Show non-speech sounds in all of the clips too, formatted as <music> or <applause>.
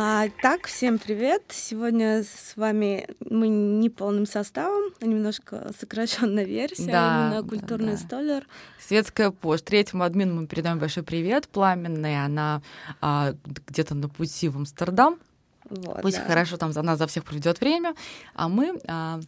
А, так, всем привет. Сегодня с вами мы не полным составом, а немножко сокращенная версия, да, именно культурный да, да. столер. Светская пош. Третьему админу мы передаем большой привет. Пламенная, она а, где-то на пути в Амстердам. Вот, Пусть да. хорошо там за нас за всех проведет время. А мы а,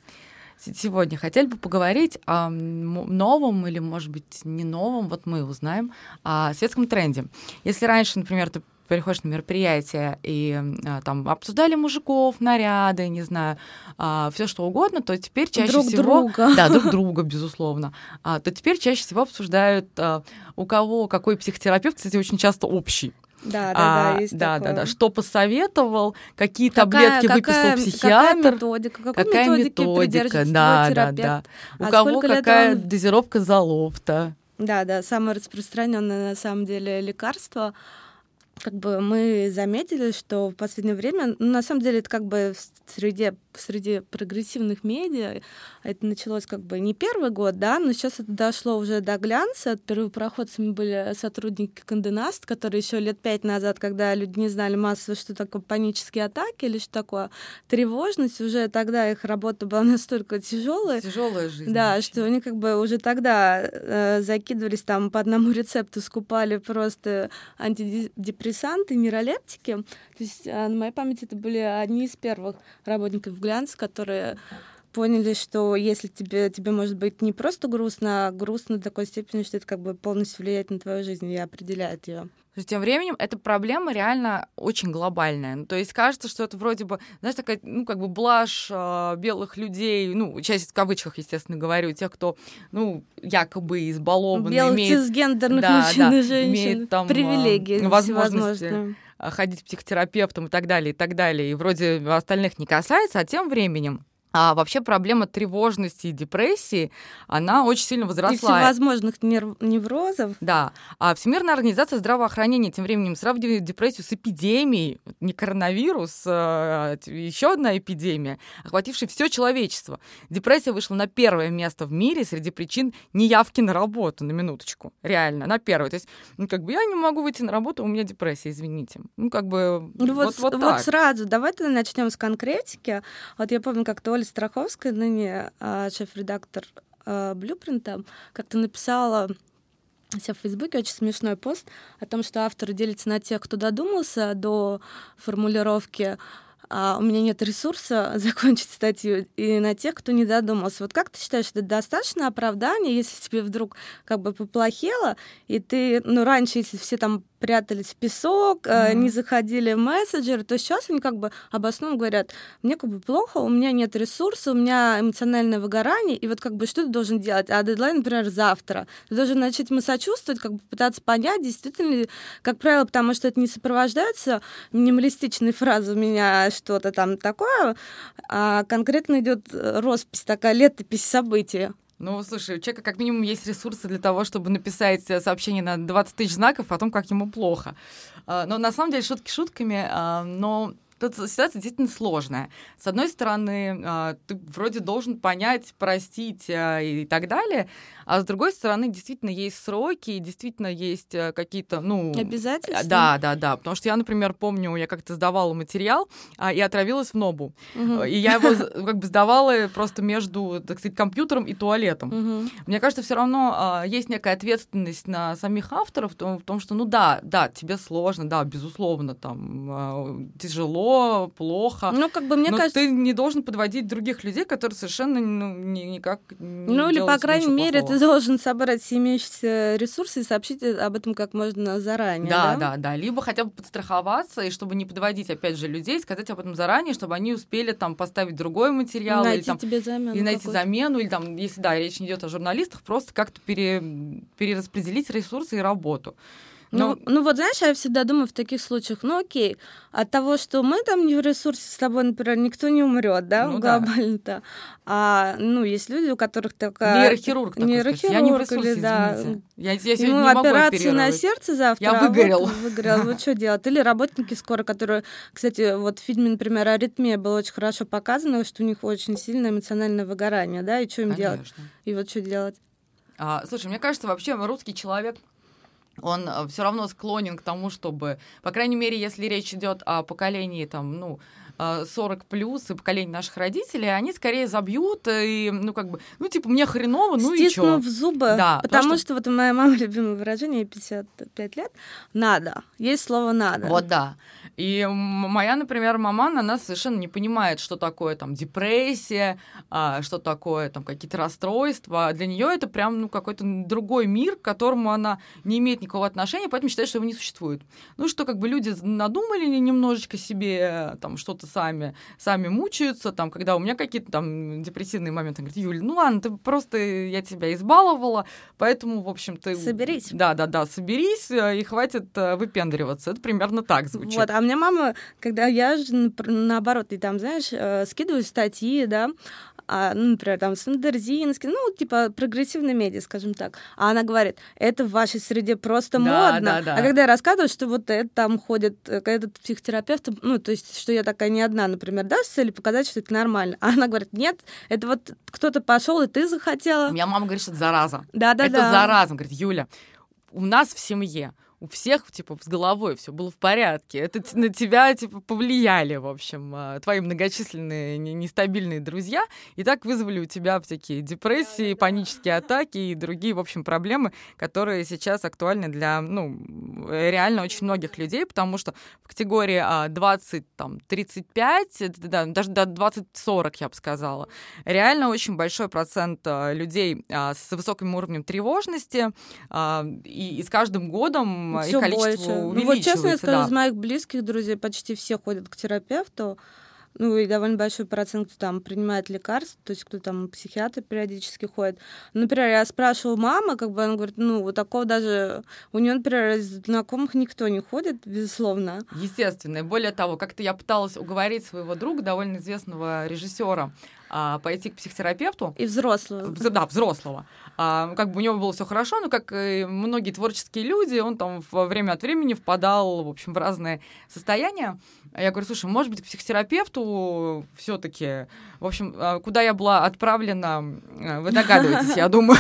сегодня хотели бы поговорить о новом или, может быть, не новом, вот мы узнаем, о светском тренде. Если раньше, например, ты приходишь на мероприятие и а, там обсуждали мужиков, наряды, не знаю, а, все что угодно, то теперь чаще друг всего... Друга. Да, друг <laughs> друга, безусловно. А, то теперь чаще всего обсуждают, а, у кого какой психотерапевт, кстати, очень часто общий. Да, да, а, да, есть да, такое. да, да. Что посоветовал, какие таблетки какая, выписал психиатр, какая методика, какой какая методика, да, да, да. У а кого какая он... дозировка залофта. Да, да, самое распространенное на самом деле лекарство как бы мы заметили, что в последнее время, ну, на самом деле, это как бы в среде, в среде прогрессивных медиа, это началось как бы не первый год, да, но сейчас это дошло уже до глянца. Первопроходцами были сотрудники Канденаст, которые еще лет пять назад, когда люди не знали массово, что такое панические атаки или что такое тревожность, уже тогда их работа была <laughs> настолько тяжелая. Тяжелая жизнь. Да, вообще. что они как бы уже тогда э, закидывались там по одному рецепту, скупали просто антидепрессанты антидепрессанты, нейролептики. То есть на моей памяти это были одни из первых работников Глянца, которые поняли, что если тебе, тебе может быть не просто грустно, а грустно до такой степени, что это как бы полностью влияет на твою жизнь и определяет ее. Тем временем эта проблема реально очень глобальная. Ну, то есть кажется, что это вроде бы, знаешь, такая, ну, как бы блажь э, белых людей, ну, часть в кавычках, естественно, говорю, тех, кто, ну, якобы избалован, Белых имеет... цисгендерных да, мужчин да, и женщин. Имеет там привилегии возможности ходить к психотерапевтам и так далее, и так далее. И вроде остальных не касается, а тем временем а вообще проблема тревожности и депрессии, она очень сильно возросла. И всевозможных неврозов. Да. А Всемирная организация здравоохранения тем временем сравнивает депрессию с эпидемией, не коронавирус, а еще одна эпидемия, охватившая все человечество. Депрессия вышла на первое место в мире среди причин неявки на работу, на минуточку. Реально, на первое. То есть, ну, как бы я не могу выйти на работу, у меня депрессия, извините. Ну, как бы ну, вот, вот, вот, вот сразу, давай тогда начнем с конкретики. Вот я помню, как-то Оля Страховская, ныне а, шеф-редактор а, Блюпринта, как-то написала себя в Фейсбуке очень смешной пост о том, что автор делится на тех, кто додумался до формулировки а у меня нет ресурса <laughs> закончить статью, и на тех, кто не додумался. Вот как ты считаешь, это достаточно оправдание, если тебе вдруг как бы поплохело, и ты, ну, раньше, если все там прятались в песок, mm-hmm. не заходили в мессенджеры, то сейчас они как бы обоснованно говорят, мне как бы плохо, у меня нет ресурса, у меня эмоциональное выгорание, и вот как бы что ты должен делать? А дедлайн, например, завтра. Ты должен начать ему сочувствовать, как бы пытаться понять, действительно ли, как правило, потому что это не сопровождается минималистичной фразой у меня что-то там такое, а конкретно идет роспись, такая летопись событий. Ну, слушай, у человека как минимум есть ресурсы для того, чтобы написать э, сообщение на 20 тысяч знаков о том, как ему плохо. А, но на самом деле шутки шутками, а, но тут ситуация действительно сложная. С одной стороны, а, ты вроде должен понять, простить и так далее, а с другой стороны, действительно есть сроки, действительно есть э, какие-то, ну... Обязательства? Да, да, да. Потому что я, например, помню, я как-то сдавала материал а, и отравилась в Нобу. Угу. И я его как бы сдавала просто между, так сказать, компьютером и туалетом. Угу. Мне кажется, все равно а, есть некая ответственность на самих авторов в том, что, ну да, да, тебе сложно, да, безусловно, там а, тяжело, плохо. Ну, как бы мне но кажется... ты не должен подводить других людей, которые совершенно ну, ни, никак не Ну, или, по крайней мере, плохого. ты должен собрать все имеющиеся ресурсы и сообщить об этом как можно заранее. Да, да, да, да. Либо хотя бы подстраховаться, и чтобы не подводить, опять же, людей, сказать об этом заранее, чтобы они успели там поставить другой материал. Найти или, там, тебе замену. Или найти замену, или там, если да, речь не идет о журналистах, просто как-то пере, перераспределить ресурсы и работу. Ну, ну, ну вот знаешь, я всегда думаю в таких случаях, ну окей, от того, что мы там не в ресурсе с тобой, например, никто не умрет, да, ну, глобально-то. Да. А, ну, есть люди, у которых такая... Нейрохирург такой, Нейрохирург, я не в ресурсе, или, да. Я, я сегодня Ему не могу операцию на сердце завтра. Я выгорел. А вот, выгорел, вот <laughs> что делать? Или работники скоро, которые, кстати, вот в фильме, например, «Аритмия» было очень хорошо показано, что у них очень сильное эмоциональное выгорание, да, и что им Конечно. делать? И вот что делать? А, слушай, мне кажется, вообще русский человек он э, все равно склонен к тому, чтобы, по крайней мере, если речь идет о поколении там, ну, 40 плюс и поколение наших родителей, они скорее забьют и, ну, как бы, ну, типа, мне хреново, ну и что? в зубы, да, потому, что... что вот моя мама любимое выражение, 55 лет, надо, есть слово надо. Вот, да. И моя, например, мама, она совершенно не понимает, что такое там депрессия, а, что такое там какие-то расстройства. Для нее это прям ну, какой-то другой мир, к которому она не имеет никакого отношения, поэтому считает, что его не существует. Ну, что как бы люди надумали немножечко себе там что-то сами, сами мучаются, там, когда у меня какие-то там депрессивные моменты, говорит, Юля, ну ладно, ты просто, я тебя избаловала, поэтому, в общем, ты... Соберись. Да, да, да, соберись, э, и хватит э, выпендриваться. Это примерно так звучит. Вот, а меня мама, когда я же наоборот, и там, знаешь, э, скидываю статьи, да, а, ну, например, там Сандерзинский, ну, типа прогрессивные медиа, скажем так. А она говорит, это в вашей среде просто да, модно. Да, да. А когда я рассказываю, что вот это там ходит, э, этот психотерапевт, ну, то есть, что я такая не одна, например, да, с целью показать, что это нормально. А она говорит, нет, это вот кто-то пошел, и ты захотела. У меня мама говорит, что это зараза. Да, да, это да. Это зараза. Говорит, Юля, у нас в семье у всех, типа, с головой все было в порядке. Это на тебя, типа, повлияли, в общем, а, твои многочисленные нестабильные друзья, и так вызвали у тебя всякие депрессии, панические атаки и другие, в общем, проблемы, которые сейчас актуальны для, ну, реально очень многих людей, потому что в категории 20-35, а, да, даже до 20-40, я бы сказала, реально очень большой процент а, людей с высоким уровнем тревожности, и с каждым годом Всё и количество больше. Ну вот честно я скажу, да. из моих близких друзей почти все ходят к терапевту. Ну и довольно большой процент, кто там принимает лекарства, то есть кто там психиатр периодически ходит. Например, я спрашивала мама, как бы она говорит, ну вот такого даже у нее, например, из знакомых никто не ходит, безусловно. Естественно. И более того, как-то я пыталась уговорить своего друга, довольно известного режиссера, а, пойти к психотерапевту. И взрослого. Да, взрослого. А, как бы у него было все хорошо, но как и многие творческие люди, он там во время от времени впадал, в общем, в разные состояния. Я говорю, слушай, может быть, к психотерапевту все-таки, в общем, а, куда я была отправлена, а, вы догадываетесь, я думаю,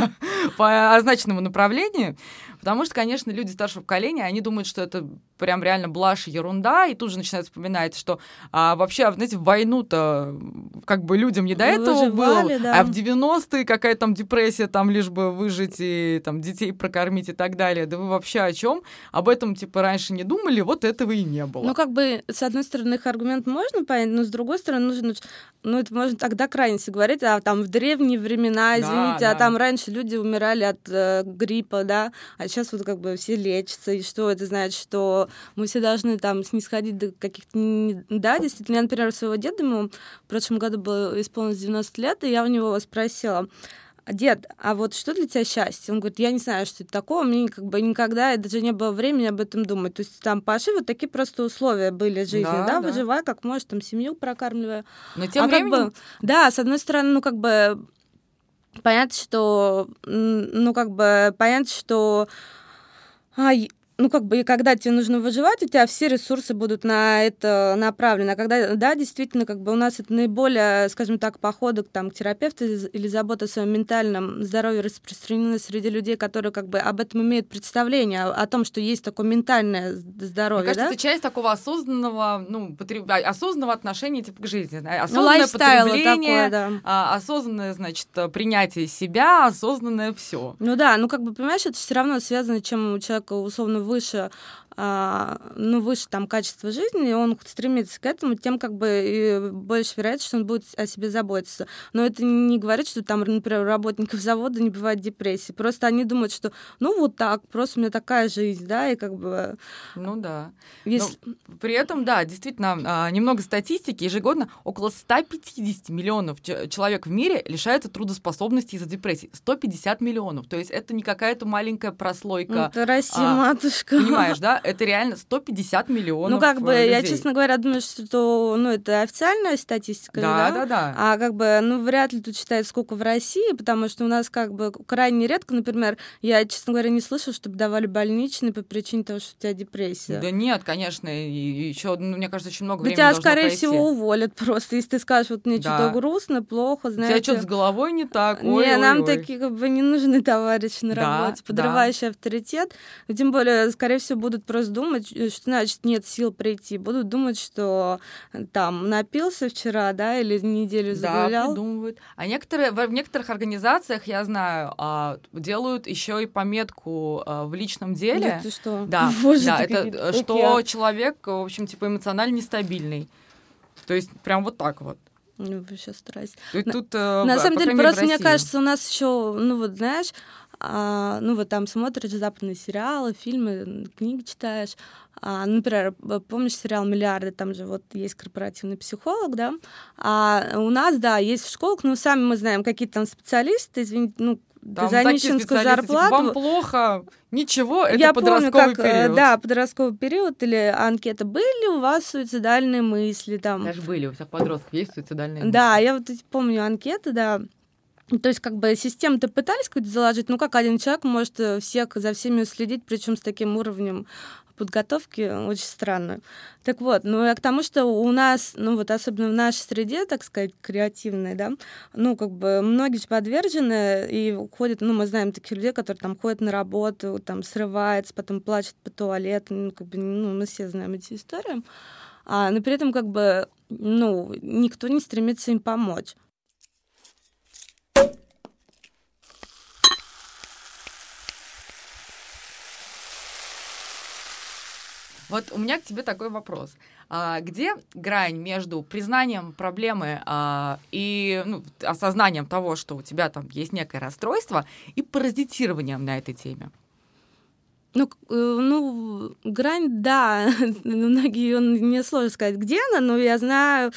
<laughs> по означенному направлению. Потому что, конечно, люди старшего поколения, они думают, что это прям реально блажь ерунда, и тут же начинают вспоминать, что а, вообще, знаете, в войну-то как бы людям не до этого Выживали, было, да. а в 90-е какая там депрессия, там лишь бы выжить и там детей прокормить и так далее. Да вы вообще о чем? Об этом, типа, раньше не думали, вот этого и не было. Ну, как бы, с одной стороны, их аргумент можно понять, но с другой стороны, нужно, ну, это можно тогда крайности говорить, а там в древние времена, извините, да, а там раньше люди умирали от э, гриппа, да, а сейчас вот как бы все лечатся, и что это значит, что мы все должны там снисходить до каких-то... Да, действительно, я, например, своего деда, ему в прошлом году было исполнилось 90 лет, и я у него спросила, дед, а вот что для тебя счастье? Он говорит, я не знаю, что это такое, мне как бы никогда даже не было времени об этом думать. То есть там Паши вот такие просто условия были жизни, да, да, да. выживай как можешь, там семью прокармливая. Но тем а временем... Как бы, да, с одной стороны, ну как бы понятно, что, ну как бы понятно, что а, ну, как бы, и когда тебе нужно выживать, у тебя все ресурсы будут на это направлены. А когда, да, действительно, как бы у нас это наиболее, скажем так, походы там, к терапевту или забота о своем ментальном здоровье распространены среди людей, которые как бы об этом имеют представление, о, о том, что есть такое ментальное здоровье. Мне кажется, да? это часть такого осознанного, ну, потреб... А, осознанного отношения типа, к жизни. Осознанное ну, потребление, такое, да. а, осознанное, значит, принятие себя, осознанное все. Ну да, ну как бы, понимаешь, это все равно связано, чем у человека условно выше ну, выше там качество жизни, и он стремится к этому, тем как бы больше вероятность, что он будет о себе заботиться. Но это не говорит, что там, например, у работников завода не бывает депрессии. Просто они думают, что ну вот так, просто у меня такая жизнь, да, и как бы... Ну да. Если... Но при этом, да, действительно, а, немного статистики. Ежегодно около 150 миллионов человек в мире лишаются трудоспособности из-за депрессии. 150 миллионов. То есть это не какая-то маленькая прослойка. Это Россия, а, матушка. Понимаешь, да? Это реально 150 миллионов Ну, как бы, людей. я, честно говоря, думаю, что ну, это официальная статистика, да? Да, да, да. А как бы, ну, вряд ли тут считают, сколько в России, потому что у нас как бы крайне редко, например, я, честно говоря, не слышала, чтобы давали больничный по причине того, что у тебя депрессия. Да нет, конечно, и еще, ну, мне кажется, очень много да времени тебя, скорее пройти. всего, уволят <laughs> просто, если ты скажешь, вот мне да. что-то грустно, плохо, знаете. У тебя что-то с головой не так, ой, Не, ой, нам ой. такие как бы не нужны товарищи на да, работе, подрывающий да. авторитет. Тем более, скорее всего, будут просто думать, э, что значит нет сил прийти. Будут думать, что там напился вчера, да, или неделю загулял. Да, придумывают. А некоторые, в некоторых организациях, я знаю, а, делают еще и пометку а, в личном деле. Да, ты что? Да, <laughs> Боже, да это э, что человек, в общем, типа эмоционально нестабильный. То есть прям вот так вот. Ну, сейчас стараюсь. Тут, на, тут, э, на самом деле, просто мне кажется, у нас еще, ну вот, знаешь, а, ну вот там смотришь западные сериалы, фильмы, книги читаешь. А, например, помнишь сериал «Миллиарды», там же вот есть корпоративный психолог, да? А у нас, да, есть в школах, но сами мы знаем, какие там специалисты, извините, ну, там за нищенскую типа, зарплату. Вам плохо, ничего, это Я подростковый помню, как, период. Да, подростковый период или анкета. Были у вас суицидальные мысли там? Даже были, у всех подростков есть суицидальные мысли. Да, я вот помню анкеты, да. То есть, как бы систему-то пытались какую-то заложить, ну как один человек может э, всех за всеми следить, причем с таким уровнем подготовки очень странно. Так вот, ну я к тому, что у нас, ну вот особенно в нашей среде, так сказать, креативной, да, ну как бы многие подвержены и ходят, ну мы знаем таких людей, которые там ходят на работу, там срываются, потом плачут по туалету, ну как бы, ну мы все знаем эти истории, а, но при этом как бы, ну никто не стремится им помочь. Вот у меня к тебе такой вопрос. А, где грань между признанием проблемы а, и ну, осознанием того, что у тебя там есть некое расстройство, и паразитированием на этой теме? Ну, э, ну, грань, да, <laughs> многие, мне сложно сказать, где она, но я знаю,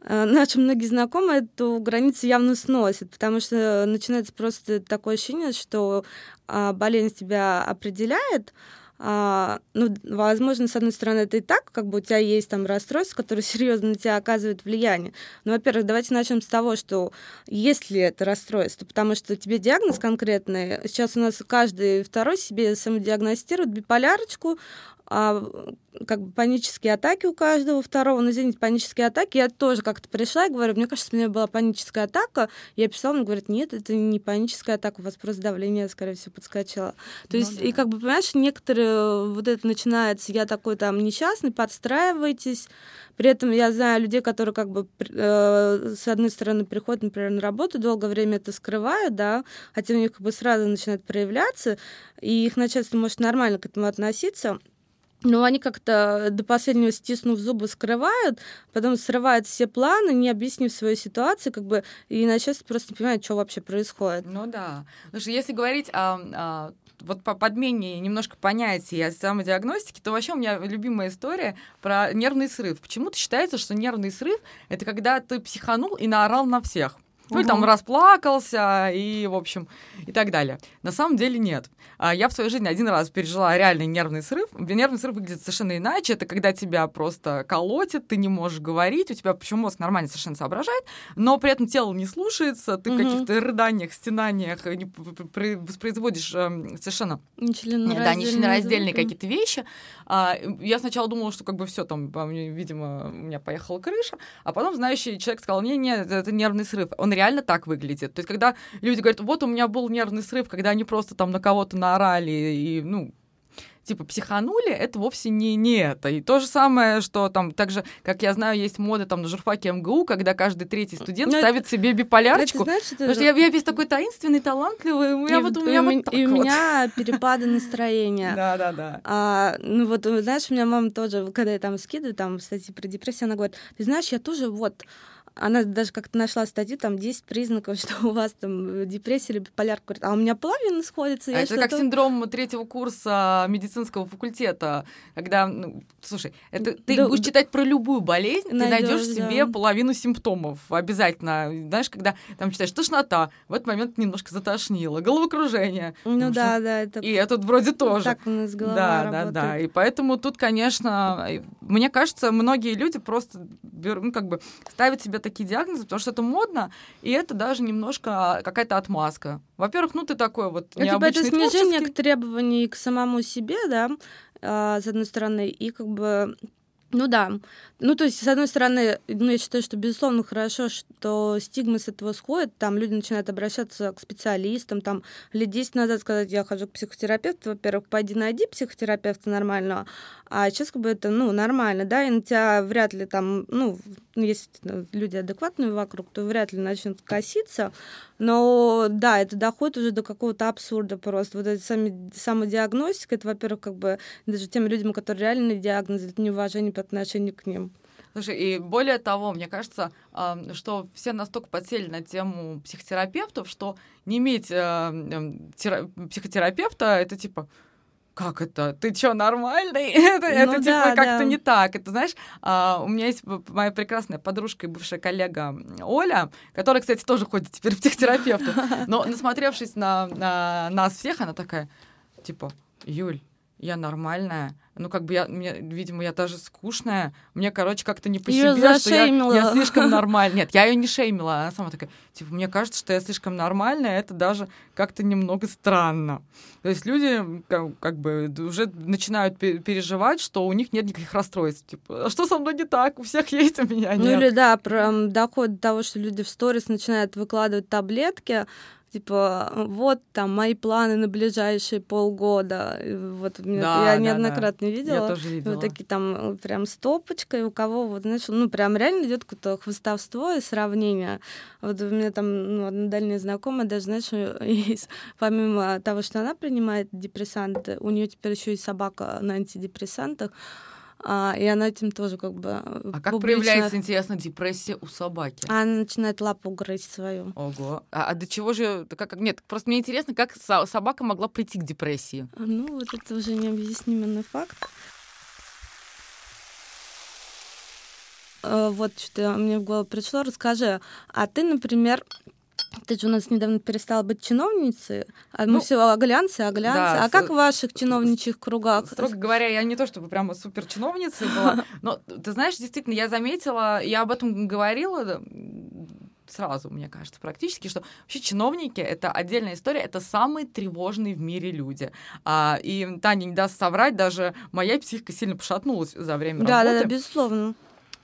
э, наши многие знакомые эту границу явно сносят, потому что начинается просто такое ощущение, что а, болезнь тебя определяет, а, ну, возможно, с одной стороны, это и так, как бы у тебя есть там расстройство, которое <laughs> серьезно на тебя оказывает влияние. Но, во-первых, давайте начнем с того, что есть ли это расстройство, потому что тебе диагноз конкретный. Сейчас у нас каждый второй себе самодиагностирует биполярочку, а, как бы панические атаки у каждого второго, но извините, панические атаки, я тоже как-то пришла и говорю, мне кажется, у меня была паническая атака, я писала, мне говорят, нет, это не паническая атака, у вас просто давление, скорее всего, подскочило. То ну, есть, да. и как бы, понимаешь, некоторые, вот это начинается, я такой там несчастный, подстраивайтесь, при этом я знаю людей, которые как бы э, с одной стороны приходят, например, на работу, долгое время это скрывают, да, хотя у них как бы сразу начинает проявляться, и их начальство может нормально к этому относиться, но они как-то до последнего стиснув зубы скрывают, потом срывают все планы, не объяснив свою ситуацию, как бы, и начальство просто не понимает, что вообще происходит. Ну да. Потому что если говорить о, о вот по подмене немножко понятий о самодиагностике, то вообще у меня любимая история про нервный срыв. Почему-то считается, что нервный срыв — это когда ты психанул и наорал на всех. Ну, или там расплакался, и, в общем, и так далее. На самом деле нет. А я в своей жизни один раз пережила реальный нервный срыв. Нервный срыв выглядит совершенно иначе. Это когда тебя просто колотит, ты не можешь говорить, у тебя почему мозг нормально совершенно соображает, но при этом тело не слушается, ты угу. в каких-то рыданиях, стенаниях не воспроизводишь эм, совершенно нечленораздельные, да, нечленораздельные какие-то вещи. А, я сначала думала, что как бы все там, видимо, у меня поехала крыша, а потом знающий человек сказал, не, нет, это нервный срыв. Он реально так выглядит. То есть, когда люди говорят, вот у меня был нервный срыв, когда они просто там на кого-то наорали и, ну, типа психанули, это вовсе не, не это. И то же самое, что там, так же, как я знаю, есть мода там на журфаке МГУ, когда каждый третий студент Но ну, ставит это, себе биполярочку. Это, знаешь, это... Потому что я, я весь такой таинственный, талантливый, у меня и, вот у меня и, вот и у меня <laughs> перепады настроения. Да, да, да. А, ну вот, знаешь, у меня мама тоже, когда я там скидываю там статьи про депрессию, она говорит, ты знаешь, я тоже вот она даже как-то нашла статью, там 10 признаков, <laughs> что у вас там депрессия или биполярка. Говорит, а у меня половина сходится. А это как синдром третьего курса медицинского факультета, когда, ну, слушай, это ты да, будешь читать про любую болезнь, найдёшь, ты найдешь себе да. половину симптомов обязательно. Знаешь, когда там читаешь тошнота, в этот момент немножко затошнило, головокружение. Ну да, да. Это... И этот вроде тоже. Так у нас голова Да, работает. да, да. И поэтому тут, конечно, мне кажется, многие люди просто ну, как бы ставят себе такие диагнозы, потому что это модно, и это даже немножко какая-то отмазка. Во-первых, ну ты такой вот необычный У тебя это снижение к требований к самому себе, да, а, с одной стороны, и как бы ну да. Ну, то есть, с одной стороны, ну, я считаю, что, безусловно, хорошо, что стигма с этого сходит, там люди начинают обращаться к специалистам, там, лет 10 назад сказать, я хожу к психотерапевту, во-первых, пойди найди психотерапевта нормального, а сейчас как бы это, ну, нормально, да, и на тебя вряд ли там, ну, если люди адекватные вокруг, то вряд ли начнут коситься, но да, это доходит уже до какого-то абсурда просто. Вот эта сами, самодиагностика, это, во-первых, как бы даже тем людям, которые реальные диагнозы, это неуважение по отношению к ним. Слушай, и более того, мне кажется, что все настолько подсели на тему психотерапевтов, что не иметь психотерапевта это типа как это? Ты что, нормальный? <laughs> это ну, это да, типа как-то да. не так. Это знаешь, а, у меня есть моя прекрасная подружка и бывшая коллега Оля, которая, кстати, тоже ходит теперь в психотерапевту. <laughs> Но насмотревшись на, на нас всех, она такая, типа, Юль, я нормальная, ну, как бы я, мне, видимо, я даже скучная. Мне, короче, как-то не по её себе, что я, я слишком <laughs> нормальная. Нет, я ее не шеймила, она сама такая, типа, мне кажется, что я слишком нормальная, это даже как-то немного странно. То есть люди как, как бы уже начинают переживать, что у них нет никаких расстройств. Типа, а что со мной не так? У всех есть, у меня нет. Ну или да, про доход до того, что люди в сторис начинают выкладывать таблетки, типа, вот там мои планы на ближайшие полгода. Вот меня, да, я да, неоднократно да. видела. Я тоже видела. Вот такие там прям стопочкой, у кого вот, знаешь, ну прям реально идет какое-то хвостовство и сравнение. Вот у меня там ну, одна дальняя знакомая, даже, знаешь, <laughs> есть, помимо того, что она принимает депрессанты, у нее теперь еще и собака на антидепрессантах. А, и она этим тоже как бы А публично... как проявляется, интересно, депрессия у собаки? Она начинает лапу грызть свою. Ого. А, а до чего же... Как, нет, просто мне интересно, как собака могла прийти к депрессии? Ну, вот это уже необъяснимый факт. А, вот что мне в голову пришло. Расскажи, а ты, например, ты же у нас недавно перестала быть чиновницей, а мы ну, все оглянцы, оглянцы. Да, а как в ваших чиновничьих кругах? Строго говоря, я не то чтобы прямо супер чиновницей была, <laughs> но ты знаешь, действительно, я заметила, я об этом говорила сразу, мне кажется, практически, что вообще чиновники — это отдельная история, это самые тревожные в мире люди. А, и Таня не даст соврать, даже моя психика сильно пошатнулась за время да, работы. Да, да, безусловно.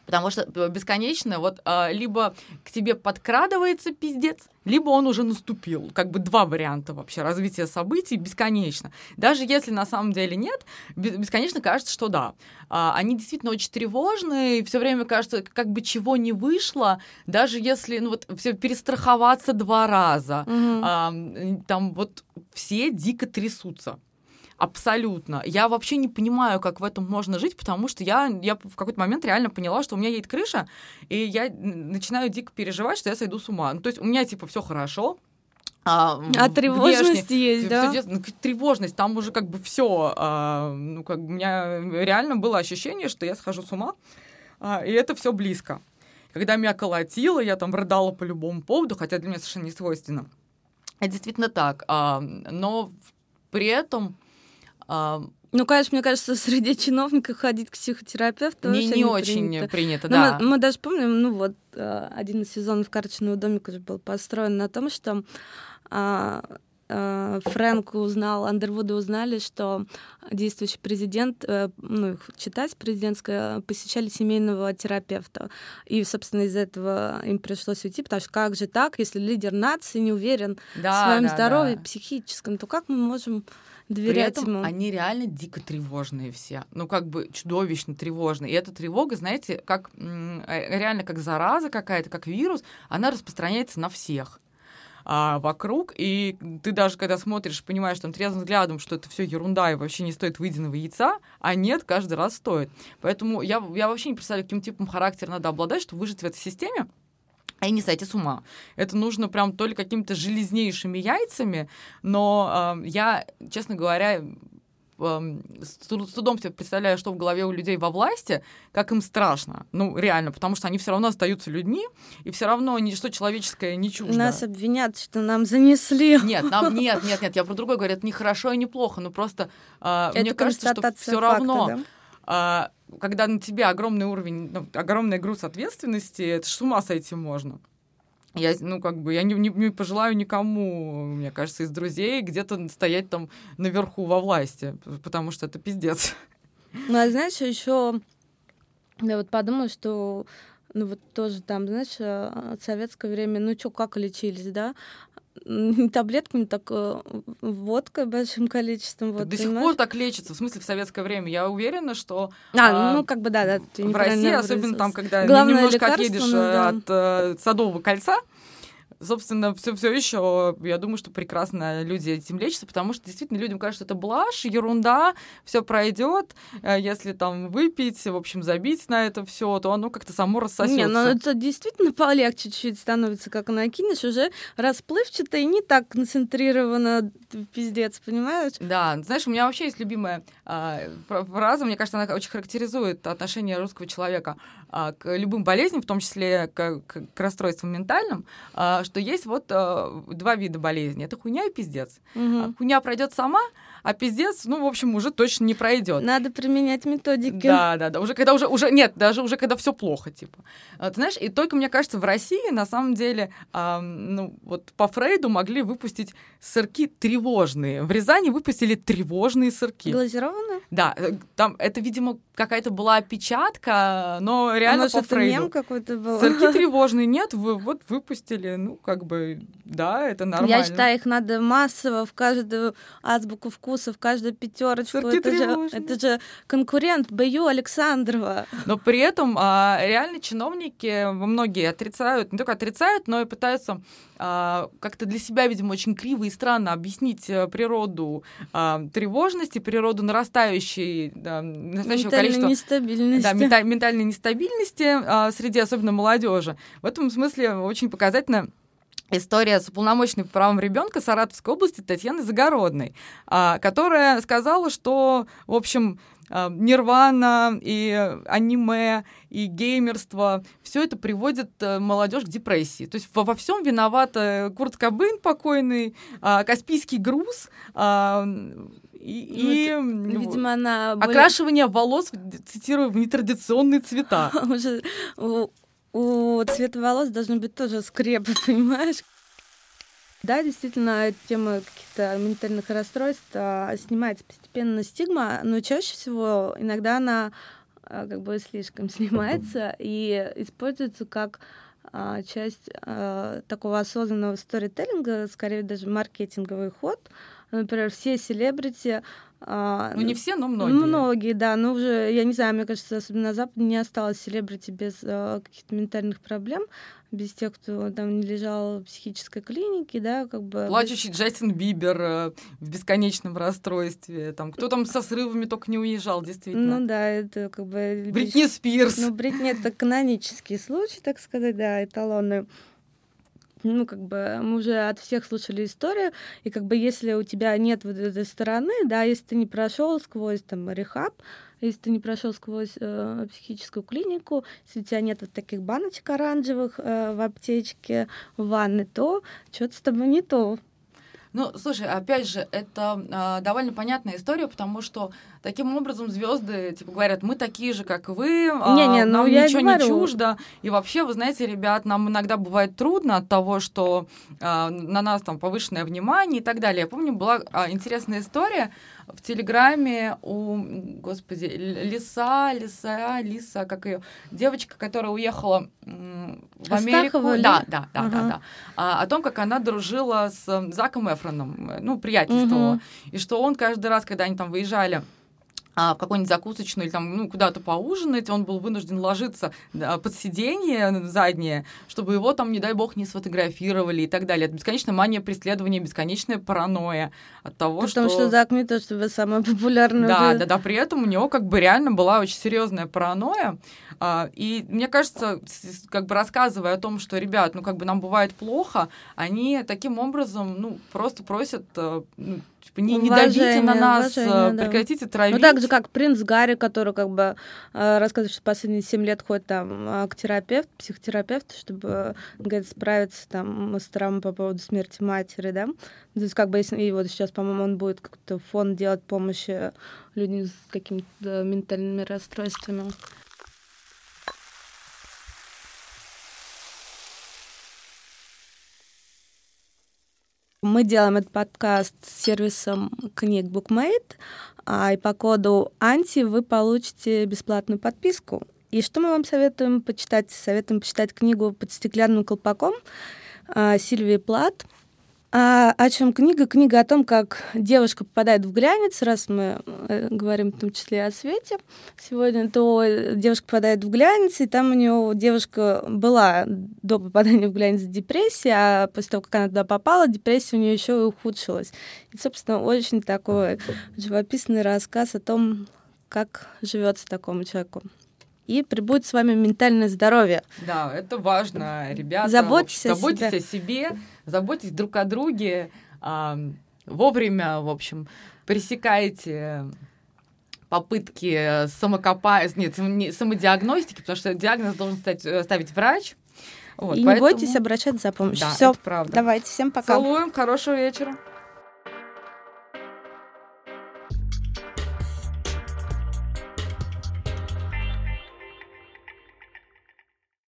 Потому что бесконечно вот а, либо к тебе подкрадывается пиздец, либо он уже наступил. Как бы два варианта вообще развития событий бесконечно. Даже если на самом деле нет, бесконечно кажется, что да. А, они действительно очень тревожные, все время кажется, как бы чего не вышло, даже если ну вот все перестраховаться два раза, угу. а, там вот все дико трясутся. Абсолютно. Я вообще не понимаю, как в этом можно жить, потому что я, я в какой-то момент реально поняла, что у меня едет крыша, и я начинаю дико переживать, что я сойду с ума. Ну, то есть у меня типа все хорошо, а, а тревожность внешне, есть, да? Все, ну, тревожность, там уже как бы все. А, ну, как бы у меня реально было ощущение, что я схожу с ума, а, и это все близко. Когда меня колотило, я там рыдала по любому поводу, хотя для меня совершенно не свойственно. Это действительно так. А, но при этом ну, конечно, мне кажется, среди чиновников ходить к психотерапевту не, не, не очень принято, принято да. Мы, мы даже помним, ну вот, э, один из сезонов «Карточного домика» же был построен на том, что а, а, Фрэнк узнал, Андервуды узнали, что действующий президент, э, ну, их читать президентская, посещали семейного терапевта. И, собственно, из-за этого им пришлось уйти, потому что как же так, если лидер нации не уверен да, в своем да, здоровье да. психическом, то как мы можем доверять При этом ему. они реально дико тревожные все. Ну, как бы чудовищно тревожные. И эта тревога, знаете, как э, реально как зараза какая-то, как вирус, она распространяется на всех а, вокруг, и ты даже когда смотришь, понимаешь там трезвым взглядом, что это все ерунда и вообще не стоит выеденного яйца, а нет, каждый раз стоит. Поэтому я, я вообще не представляю, каким типом характера надо обладать, чтобы выжить в этой системе, и не сойти с ума. Это нужно прям то ли какими-то железнейшими яйцами, но э, я, честно говоря, с трудом себе представляю, что в голове у людей во власти, как им страшно. Ну, реально, потому что они все равно остаются людьми, и все равно ничто человеческое не чуждо. Нас обвинят, что нам занесли. Нет, нам <laughs> нет, нет, нет, я про другое говорю, это не хорошо и не плохо, но просто э, мне кажется, что все равно. Да? А, когда на тебя огромный уровень, ну, огромный груз ответственности, это ж с ума сойти можно. Я, ну, как бы, я не, не, не пожелаю никому, мне кажется, из друзей где-то стоять там наверху во власти, потому что это пиздец. Ну, а знаешь, еще я вот подумала, что ну вот тоже там, знаешь, э, советское время, ну что, как лечились, да? Не <laughs> таблетками, так э, водкой большим количеством. Вот, до сих пор так лечится, в смысле в советское время. Я уверена, что а, ну как бы да, да в России, особенно там, когда Главное немножко отъедешь ну, да. от э, Садового кольца, собственно, все, все еще, я думаю, что прекрасно люди этим лечатся, потому что действительно людям кажется, что это блажь, ерунда, все пройдет. Э, если там выпить, в общем, забить на это все, то оно как-то само рассосется. Не, ну это действительно полегче чуть-чуть становится, как накинешь, уже расплывчато и не так концентрированно, пиздец, понимаешь? Да, знаешь, у меня вообще есть любимая э, фраза, мне кажется, она очень характеризует отношение русского человека э, к любым болезням, в том числе к, к, к расстройствам ментальным, э, что есть вот э, два вида болезни. Это хуйня и пиздец. Угу. Хуйня пройдет сама, а пиздец, ну, в общем, уже точно не пройдет. Надо применять методики. Да, да, да. Уже когда уже, уже нет, даже уже когда все плохо, типа. А, ты знаешь, и только, мне кажется, в России на самом деле, а, ну, вот по Фрейду могли выпустить сырки тревожные. В Рязани выпустили тревожные сырки. Глазированные? Да, э, там это, видимо, какая-то была опечатка, но реально а может, по Фрейду. мем какой-то был? Сырки <laughs> тревожные нет, вы вот выпустили, ну, как бы, да, это нормально. Я считаю, их надо массово в каждую азбуку вкуса вкусов, каждая пятерочку. Это же, это же конкурент Бою Александрова. Но при этом а, реально чиновники многие отрицают, не только отрицают, но и пытаются а, как-то для себя, видимо, очень криво и странно объяснить э, природу а, тревожности, природу нарастающей, да, нарастающего количества... Нестабильности. Да, мента- ментальной нестабильности а, среди особенно молодежи. В этом смысле очень показательно история с уполномоченной по правам ребенка Саратовской области Татьяны Загородной, а, которая сказала, что, в общем, а, Нирвана и аниме и геймерство, все это приводит э, молодежь к депрессии. То есть во, всем виновата Курт Кобейн покойный, а, Каспийский груз, и, ну, и видимо, она окрашивание волос, цитирую, в нетрадиционные цвета. <laughs> Уже у цвета волос должны быть тоже скрепы, <laughs> понимаешь? Да, действительно, тема каких-то ментальных расстройств а, снимается постепенно стигма, но чаще всего иногда она а, как бы слишком <laughs> снимается и используется как а, часть такого осознанного сторителлинга, скорее даже маркетинговый ход. Например, все селебрити а, ну, не все, но многие. Многие, да. Но уже, я не знаю, мне кажется, особенно на Западе не осталось селебрити без а, каких-то ментальных проблем, без тех, кто там не лежал в психической клинике, да, как бы... Плачущий без... Джастин Бибер э, в бесконечном расстройстве, там, кто там со срывами только не уезжал, действительно. Ну да, это как бы... Бритни Спирс. Ну, Бритни — это канонический случай, так сказать, да, эталонный ну, как бы мы уже от всех слушали историю, и как бы если у тебя нет вот этой стороны, да, если ты не прошел сквозь там рехаб, если ты не прошел сквозь э, психическую клинику, если у тебя нет вот таких баночек оранжевых э, в аптечке, в ванной, то что-то с тобой не то. Ну, слушай, опять же, это э, довольно понятная история, потому что таким образом звезды типа говорят, мы такие же, как вы, э, не, не, ну, нам ничего не чуждо. И вообще, вы знаете, ребят, нам иногда бывает трудно от того, что э, на нас там повышенное внимание и так далее. Я помню, была э, интересная история в Телеграме у, господи, Лиса, Лиса, Лиса, как ее, девочка, которая уехала в Америку. Да, да, да, ага. да, да. А, о том, как она дружила с Заком Эфроном, ну, приятельствовала. Угу. И что он каждый раз, когда они там выезжали а, в какую-нибудь закусочную или там ну, куда-то поужинать, он был вынужден ложиться да, под сиденье заднее, чтобы его там, не дай бог, не сфотографировали и так далее. Это бесконечная мания преследования, бесконечная паранойя от того, Потому что... Потому что Зак Митто, чтобы самая популярная... Да, да, да, при этом у него как бы реально была очень серьезная паранойя. А, и мне кажется, как бы рассказывая о том, что, ребят, ну как бы нам бывает плохо, они таким образом, ну, просто просят э, ну, Типа, не, не давите на нас, уважение, да. прекратите травить. Ну, так же, как принц Гарри, который как бы э, рассказывает, что последние семь лет ходит там э, к терапевту, психотерапевту, чтобы, говорит, справиться там с травмой по поводу смерти матери, да. То есть как бы если, и вот сейчас, по-моему, он будет как-то фонд делать помощи людям с какими-то ментальными расстройствами. Мы делаем этот подкаст с сервисом книг BookMate, а, и по коду «Анти» вы получите бесплатную подписку. И что мы вам советуем почитать? Советуем почитать книгу «Под стеклянным колпаком» а, Сильвии Плат — а о чем книга? Книга о том, как девушка попадает в глянец, раз мы э, говорим в том числе о свете сегодня, то девушка попадает в глянец, и там у нее девушка была до попадания в глянец депрессия, а после того, как она туда попала, депрессия у нее еще и ухудшилась. И, собственно, очень такой живописный рассказ о том, как живется такому человеку и прибудет с вами ментальное здоровье. Да, это важно, ребята. Заботьтесь, о, заботьтесь себе. о себе, заботьтесь друг о друге, а, вовремя, в общем, пресекайте попытки самокопать, нет, самодиагностики, потому что диагноз должен стать, э, ставить врач. Вот, и поэтому... не бойтесь обращаться за помощью. Да, Все, давайте, всем пока. Целуем, хорошего вечера.